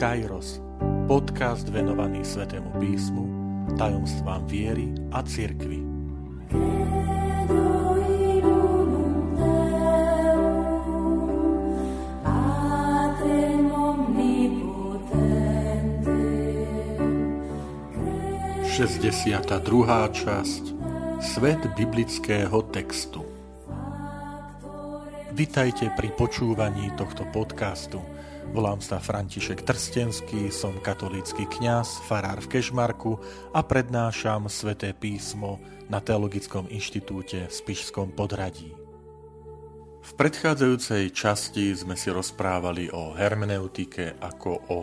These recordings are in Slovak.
Kairos, podcast venovaný Svetému písmu, tajomstvám viery a cirkvi. Šesťdesiata druhá časť. Svet biblického textu. Vitajte pri počúvaní tohto podcastu – Volám sa František Trstenský, som katolícky kňaz, farár v Kešmarku a prednášam sväté písmo na Teologickom inštitúte v Spišskom podradí. V predchádzajúcej časti sme si rozprávali o hermeneutike ako o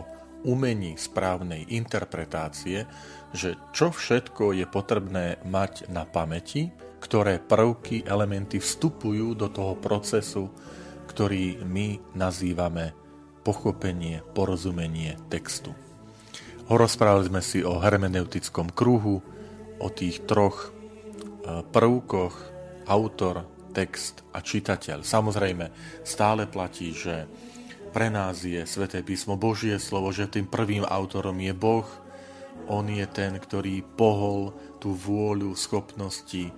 umení správnej interpretácie, že čo všetko je potrebné mať na pamäti, ktoré prvky, elementy vstupujú do toho procesu, ktorý my nazývame pochopenie, porozumenie textu. Rozprávali sme si o hermeneutickom kruhu, o tých troch e, prvkoch autor, text a čitateľ. Samozrejme, stále platí, že pre nás je Sveté písmo Božie slovo, že tým prvým autorom je Boh. On je ten, ktorý pohol tú vôľu, schopnosti e,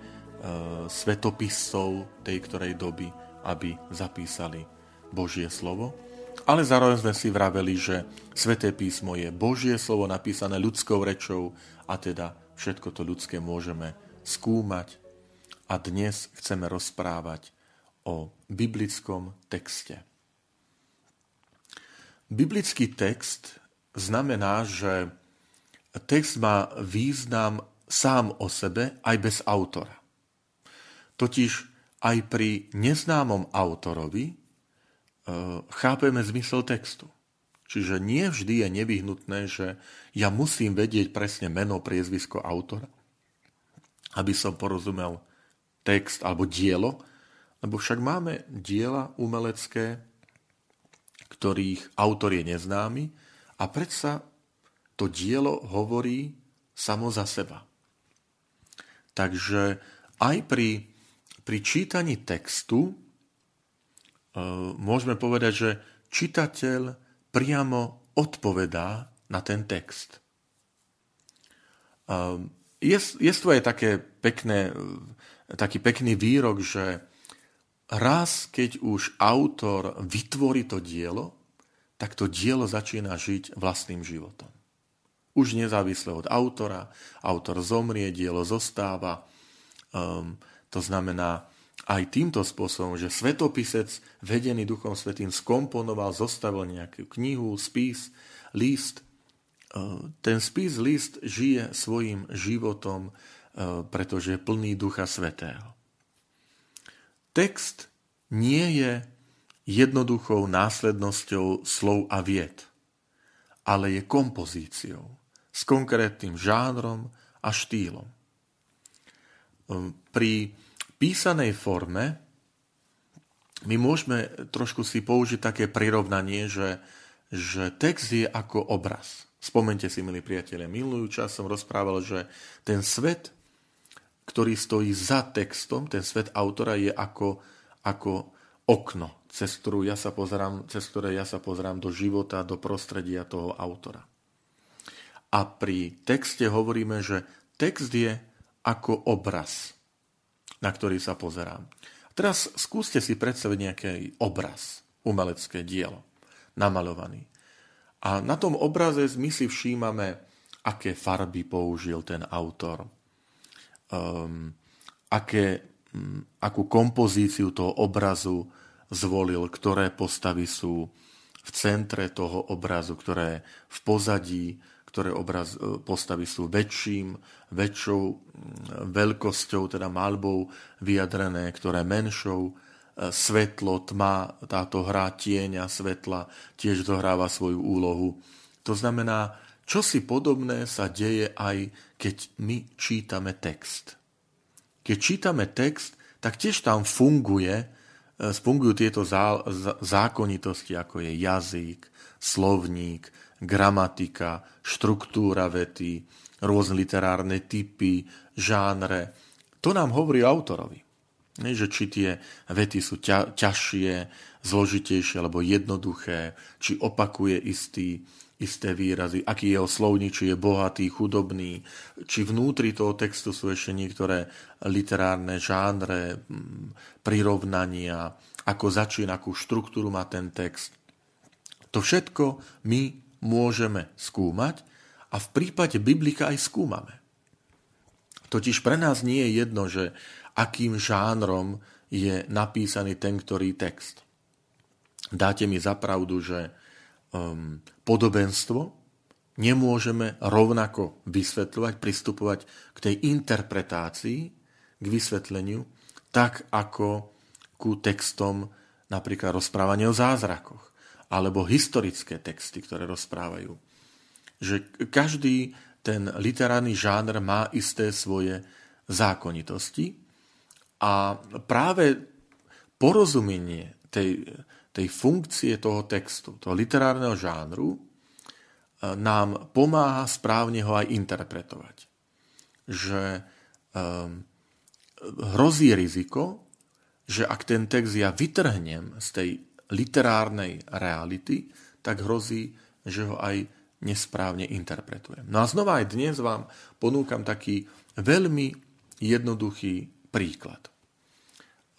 svetopisov tej ktorej doby, aby zapísali Božie slovo. Ale zároveň sme si vraveli, že Sveté písmo je Božie slovo napísané ľudskou rečou a teda všetko to ľudské môžeme skúmať. A dnes chceme rozprávať o biblickom texte. Biblický text znamená, že text má význam sám o sebe aj bez autora. Totiž aj pri neznámom autorovi chápeme zmysel textu. Čiže nie vždy je nevyhnutné, že ja musím vedieť presne meno, priezvisko autora, aby som porozumel text alebo dielo, lebo však máme diela umelecké, ktorých autor je neznámy a predsa to dielo hovorí samo za seba. Takže aj pri, pri čítaní textu Eh, môžeme povedať, že čitateľ priamo odpovedá na ten text. Eh, je, také pekné, eh, taký pekný výrok, že raz, keď už autor vytvorí to dielo, tak to dielo začína žiť vlastným životom. Už nezávisle od autora, autor zomrie, dielo zostáva. Um, to znamená, aj týmto spôsobom, že svetopisec, vedený Duchom Svetým, skomponoval, zostavil nejakú knihu, spis, list. E, ten spis, list žije svojim životom, e, pretože je plný Ducha Svetého. Text nie je jednoduchou následnosťou slov a vied, ale je kompozíciou s konkrétnym žánrom a štýlom. E, pri písanej forme my môžeme trošku si použiť také prirovnanie, že, že text je ako obraz. Spomente si, milí priatelia, minulý čas som rozprával, že ten svet, ktorý stojí za textom, ten svet autora je ako, ako okno, cez, ktorú ja sa pozerám, cez ktoré ja sa pozerám do života, do prostredia toho autora. A pri texte hovoríme, že text je ako obraz na ktorý sa pozerám. Teraz skúste si predstaviť nejaký obraz, umelecké dielo, namalovaný. A na tom obraze my si všímame, aké farby použil ten autor, um, aké, um, akú kompozíciu toho obrazu zvolil, ktoré postavy sú v centre toho obrazu, ktoré v pozadí, ktoré obraz, e, postavy sú väčším, väčšou veľkosťou, teda malbou vyjadrené, ktoré menšou, e, svetlo, tma, táto hra tieňa, svetla tiež zohráva svoju úlohu. To znamená, čo si podobné sa deje aj keď my čítame text. Keď čítame text, tak tiež tam funguje, e, fungujú tieto zákonitosti, ako je jazyk, slovník, gramatika, štruktúra vety, rôzne literárne typy, žánre. To nám hovorí autorovi. Že či tie vety sú ťa, ťažšie, zložitejšie alebo jednoduché, či opakuje istý, isté výrazy, aký jeho slovník, či je bohatý, chudobný, či vnútri toho textu sú ešte niektoré literárne žánre, prirovnania, ako začína, akú štruktúru má ten text. To všetko my môžeme skúmať a v prípade Biblika aj skúmame. Totiž pre nás nie je jedno, že akým žánrom je napísaný ten ktorý text. Dáte mi zapravdu, že um, podobenstvo nemôžeme rovnako vysvetľovať, pristupovať k tej interpretácii, k vysvetleniu, tak ako ku textom napríklad rozprávanie o zázrakoch, alebo historické texty, ktoré rozprávajú. Že každý ten literárny žáner má isté svoje zákonitosti a práve porozumenie tej, tej funkcie toho textu, toho literárneho žánru, e, nám pomáha správne ho aj interpretovať. Že um, hrozí riziko, že ak ten text ja vytrhnem z tej literárnej reality, tak hrozí, že ho aj nesprávne interpretujem. No a znova aj dnes vám ponúkam taký veľmi jednoduchý príklad.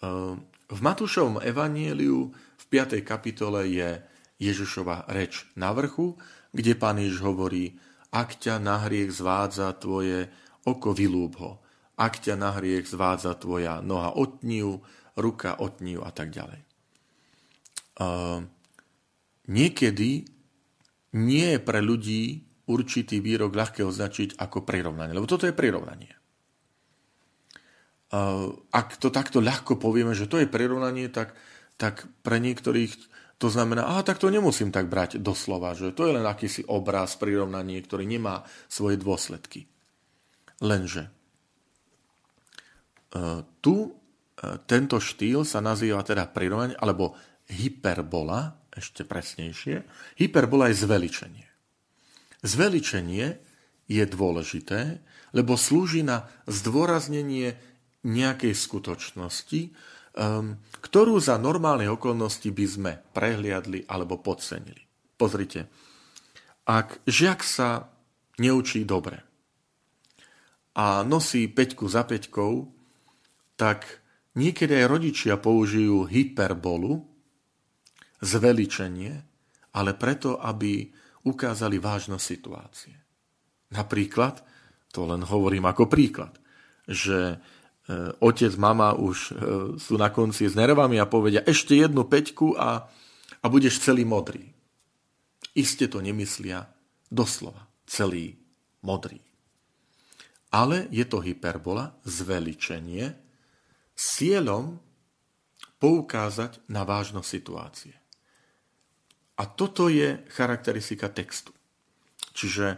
Ehm, v Matúšovom evanieliu 5. kapitole je Ježišova reč na vrchu, kde pán Ježiš hovorí, ak ťa na hriech zvádza tvoje oko, vylúb ho. Ak ťa na hriech zvádza tvoja noha, otniu, ruka, otniu a tak ďalej. Uh, niekedy nie je pre ľudí určitý výrok ľahké označiť ako prirovnanie, lebo toto je prirovnanie. Ak to takto ľahko povieme, že to je prirovnanie, tak tak pre niektorých to znamená, aha, tak to nemusím tak brať doslova, že to je len akýsi obraz, prirovnanie, ktorý nemá svoje dôsledky. Lenže e, tu e, tento štýl sa nazýva teda prirovnanie, alebo hyperbola, ešte presnejšie. Hyperbola je zveličenie. Zveličenie je dôležité, lebo slúži na zdôraznenie nejakej skutočnosti, um, ktorú za normálnej okolnosti by sme prehliadli alebo podcenili. Pozrite, ak žiak sa neučí dobre a nosí peťku za peťkou, tak niekedy aj rodičia použijú hyperbolu, zveličenie, ale preto, aby ukázali vážnosť situácie. Napríklad, to len hovorím ako príklad, že E, otec, mama už e, sú na konci s nervami a povedia ešte jednu peťku a, a budeš celý modrý. Iste to nemyslia doslova, celý modrý. Ale je to hyperbola, zveličenie, s cieľom poukázať na vážnosť situácie. A toto je charakteristika textu. Čiže e,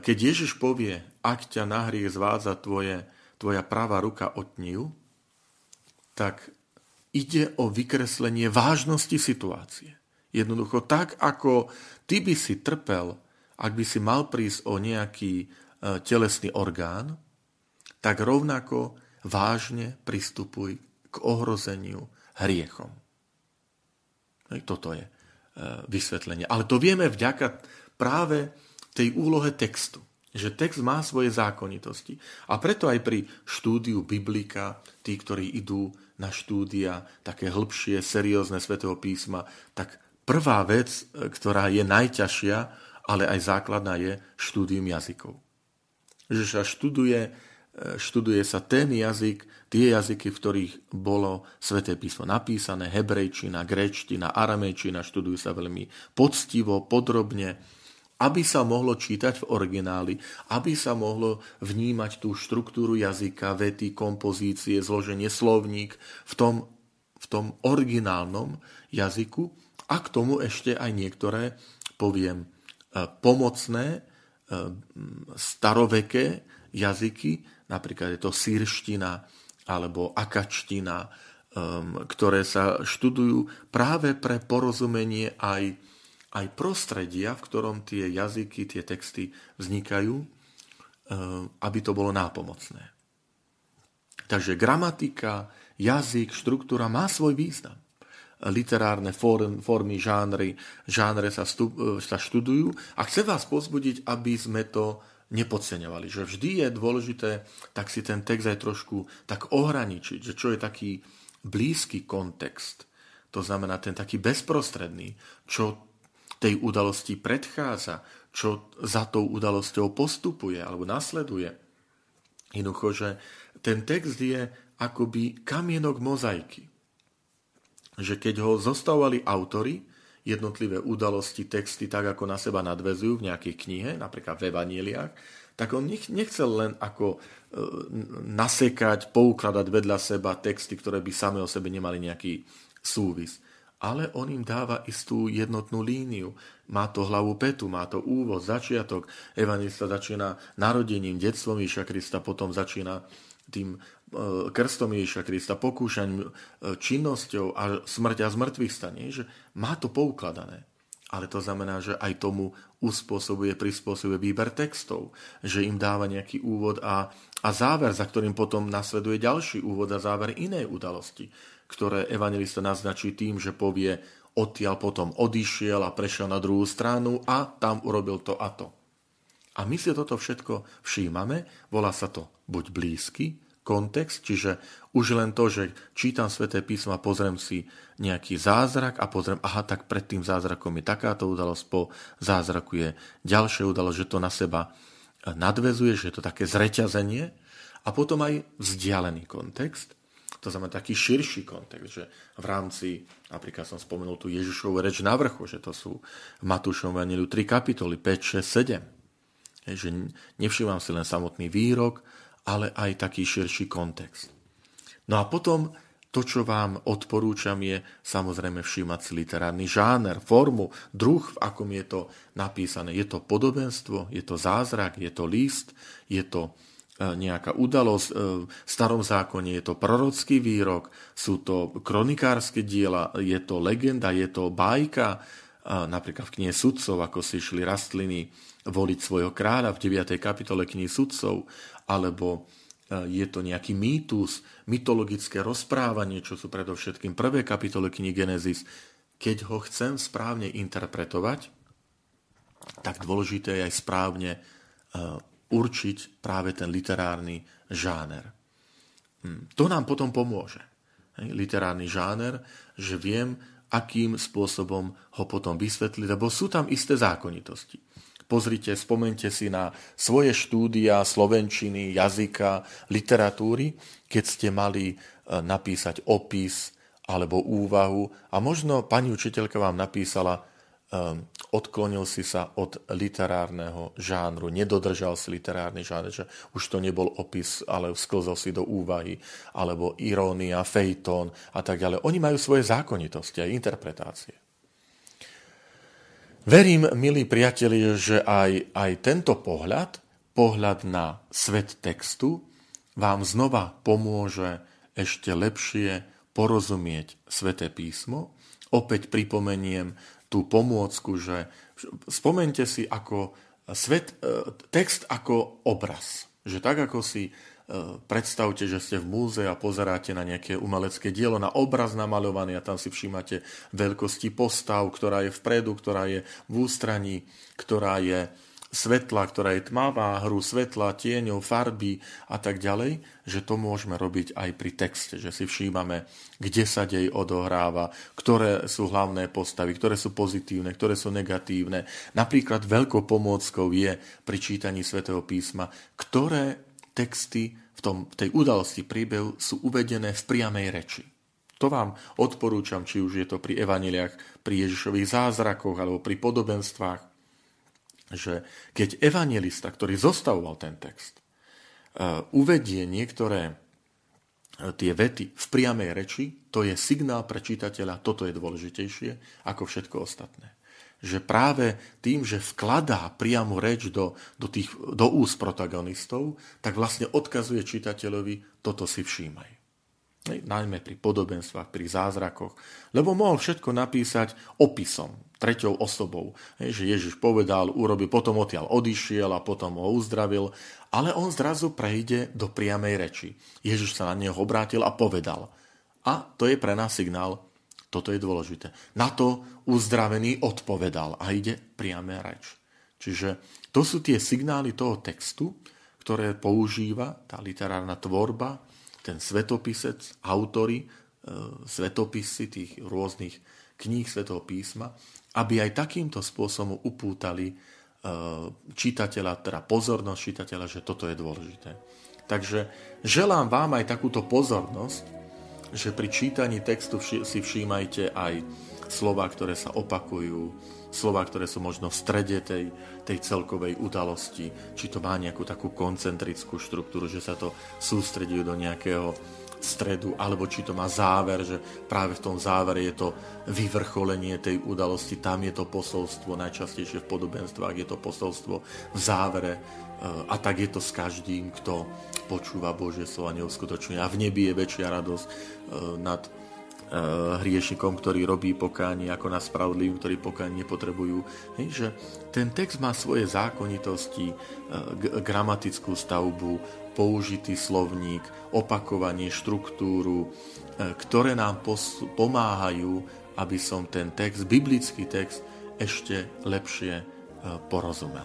keď Ježiš povie, ak ťa na hriech zvádza tvoje tvoja pravá ruka otniu, tak ide o vykreslenie vážnosti situácie. Jednoducho tak, ako ty by si trpel, ak by si mal prísť o nejaký e, telesný orgán, tak rovnako vážne pristupuj k ohrozeniu hriechom. Toto je vysvetlenie. Ale to vieme vďaka práve tej úlohe textu že text má svoje zákonitosti. A preto aj pri štúdiu Biblika, tí, ktorí idú na štúdia také hĺbšie, seriózne svetého písma, tak prvá vec, ktorá je najťažšia, ale aj základná, je štúdium jazykov. Že sa študuje, študuje sa ten jazyk, tie jazyky, v ktorých bolo sväté písmo napísané, hebrejčina, gréčtina, aramejčina, študujú sa veľmi poctivo, podrobne, aby sa mohlo čítať v origináli, aby sa mohlo vnímať tú štruktúru jazyka, vety, kompozície, zloženie slovník v tom, v tom originálnom jazyku. A k tomu ešte aj niektoré, poviem, e, pomocné, e, staroveké jazyky, napríklad je to sírština alebo akačtina, e, ktoré sa študujú práve pre porozumenie aj aj prostredia, v ktorom tie jazyky, tie texty vznikajú, eh, aby to bolo nápomocné. Takže gramatika, jazyk, štruktúra má svoj význam. Literárne formy, žánry, žánre sa, stup, sa študujú a chcem vás pozbudiť, aby sme to nepodceňovali. Že vždy je dôležité tak si ten text aj trošku tak ohraničiť, že čo je taký blízky kontext. To znamená ten taký bezprostredný, čo tej udalosti predchádza, čo za tou udalosťou postupuje alebo nasleduje. Jednoducho, že ten text je akoby kamienok mozaiky. Že keď ho zostavovali autory, jednotlivé udalosti, texty tak, ako na seba nadvezujú v nejakej knihe, napríklad v Evanieliach, tak on nechcel len ako e, nasekať, poukladať vedľa seba texty, ktoré by same o sebe nemali nejaký súvis. Ale on im dáva istú jednotnú líniu. Má to hlavu petu, má to úvod, začiatok. Evangelista začína narodením, detstvom Ježiša Krista, potom začína tým krstom Ježiša Krista, pokúšaním, e, činnosťou a smrť a zmrtvých stane, že má to poukladané. Ale to znamená, že aj tomu uspôsobuje, prispôsobuje výber textov, že im dáva nejaký úvod a, a záver, za ktorým potom nasleduje ďalší úvod a záver inej udalosti, ktoré evangelista naznačí tým, že povie, odtiaľ potom odišiel a prešiel na druhú stranu a tam urobil to a to. A my si toto všetko všímame, volá sa to buď blízky, kontext, čiže už len to, že čítam sväté písmo a pozriem si nejaký zázrak a pozriem, aha, tak pred tým zázrakom je takáto udalosť, po zázraku je ďalšia udalosť, že to na seba nadvezuje, že je to také zreťazenie a potom aj vzdialený kontext, to znamená taký širší kontext, že v rámci, napríklad som spomenul tu Ježišovu reč na vrchu, že to sú v Matúšovom Evangeliu 3 kapitoly, 5, 6, 7. Je, že nevšímam si len samotný výrok, ale aj taký širší kontext. No a potom to, čo vám odporúčam, je samozrejme všímať si literárny žáner, formu, druh, v akom je to napísané. Je to podobenstvo, je to zázrak, je to list, je to e, nejaká udalosť. E, v starom zákone je to prorocký výrok, sú to kronikárske diela, je to legenda, je to bajka, napríklad v knihe sudcov, ako si šli rastliny voliť svojho kráľa v 9. kapitole knihy sudcov, alebo e, je to nejaký mýtus, mytologické rozprávanie, čo sú predovšetkým prvé kapitoly knihy Genesis. Keď ho chcem správne interpretovať, tak dôležité je aj správne e, určiť práve ten literárny žáner. Hm, to nám potom pomôže. Literárny žáner, že viem, akým spôsobom ho potom vysvetliť, lebo sú tam isté zákonitosti. Pozrite, spomente si na svoje štúdia slovenčiny, jazyka, literatúry, keď ste mali e, napísať opis alebo úvahu a možno pani učiteľka vám napísala um, odklonil si sa od literárneho žánru, nedodržal si literárny žánr, že už to nebol opis, ale sklzol si do úvahy, alebo irónia, fejtón a tak ďalej. Oni majú svoje zákonitosti a interpretácie. Verím, milí priatelia, že aj, aj tento pohľad, pohľad na svet textu, vám znova pomôže ešte lepšie porozumieť sveté písmo. Opäť pripomeniem tú pomôcku, že spomente si ako svet, e, text ako obraz. Že tak, ako si predstavte, že ste v múzea a pozeráte na nejaké umelecké dielo, na obraz namaľovaný a tam si všímate veľkosti postav, ktorá je vpredu, ktorá je v ústraní, ktorá je svetla, ktorá je tmavá, hru svetla, tieňov, farby a tak ďalej, že to môžeme robiť aj pri texte, že si všímame, kde sa dej odohráva, ktoré sú hlavné postavy, ktoré sú pozitívne, ktoré sú negatívne. Napríklad veľkou pomôckou je pri čítaní svätého písma, ktoré texty v, tom, v tej udalosti príbehu sú uvedené v priamej reči. To vám odporúčam, či už je to pri evaneliách, pri Ježišových zázrakoch alebo pri podobenstvách, že keď evangelista, ktorý zostavoval ten text, uh, uvedie niektoré uh, tie vety v priamej reči, to je signál pre čitateľa, toto je dôležitejšie ako všetko ostatné že práve tým, že vkladá priamo reč do, do, tých, do úst protagonistov, tak vlastne odkazuje čitateľovi, toto si všímaj. Najmä pri podobenstvách, pri zázrakoch. Lebo mohol všetko napísať opisom, treťou osobou. Že Ježiš povedal, urobil, potom odtiaľ odišiel a potom ho uzdravil. Ale on zrazu prejde do priamej reči. Ježiš sa na neho obrátil a povedal. A to je pre nás signál, toto je dôležité. Na to uzdravený odpovedal a ide priame reč. Čiže to sú tie signály toho textu, ktoré používa tá literárna tvorba, ten svetopisec, autory, e, svetopisy tých rôznych kníh Svetého písma, aby aj takýmto spôsobom upútali e, čitateľa, teda pozornosť čitateľa, že toto je dôležité. Takže želám vám aj takúto pozornosť, že pri čítaní textu si všímajte aj slova, ktoré sa opakujú, slova, ktoré sú možno v strede tej, tej celkovej udalosti, či to má nejakú takú koncentrickú štruktúru, že sa to sústredí do nejakého stredu, alebo či to má záver, že práve v tom závere je to vyvrcholenie tej udalosti, tam je to posolstvo, najčastejšie v podobenstvách je to posolstvo v závere a tak je to s každým, kto počúva Božie slovo a neuskutočňuje. A v nebi je väčšia radosť nad hriešnikom, ktorý robí pokánie, ako na spravodlivým, ktorí pokánie nepotrebujú. Hej, že ten text má svoje zákonitosti, gramatickú stavbu, použitý slovník, opakovanie, štruktúru, ktoré nám pomáhajú, aby som ten text, biblický text, ešte lepšie porozumel.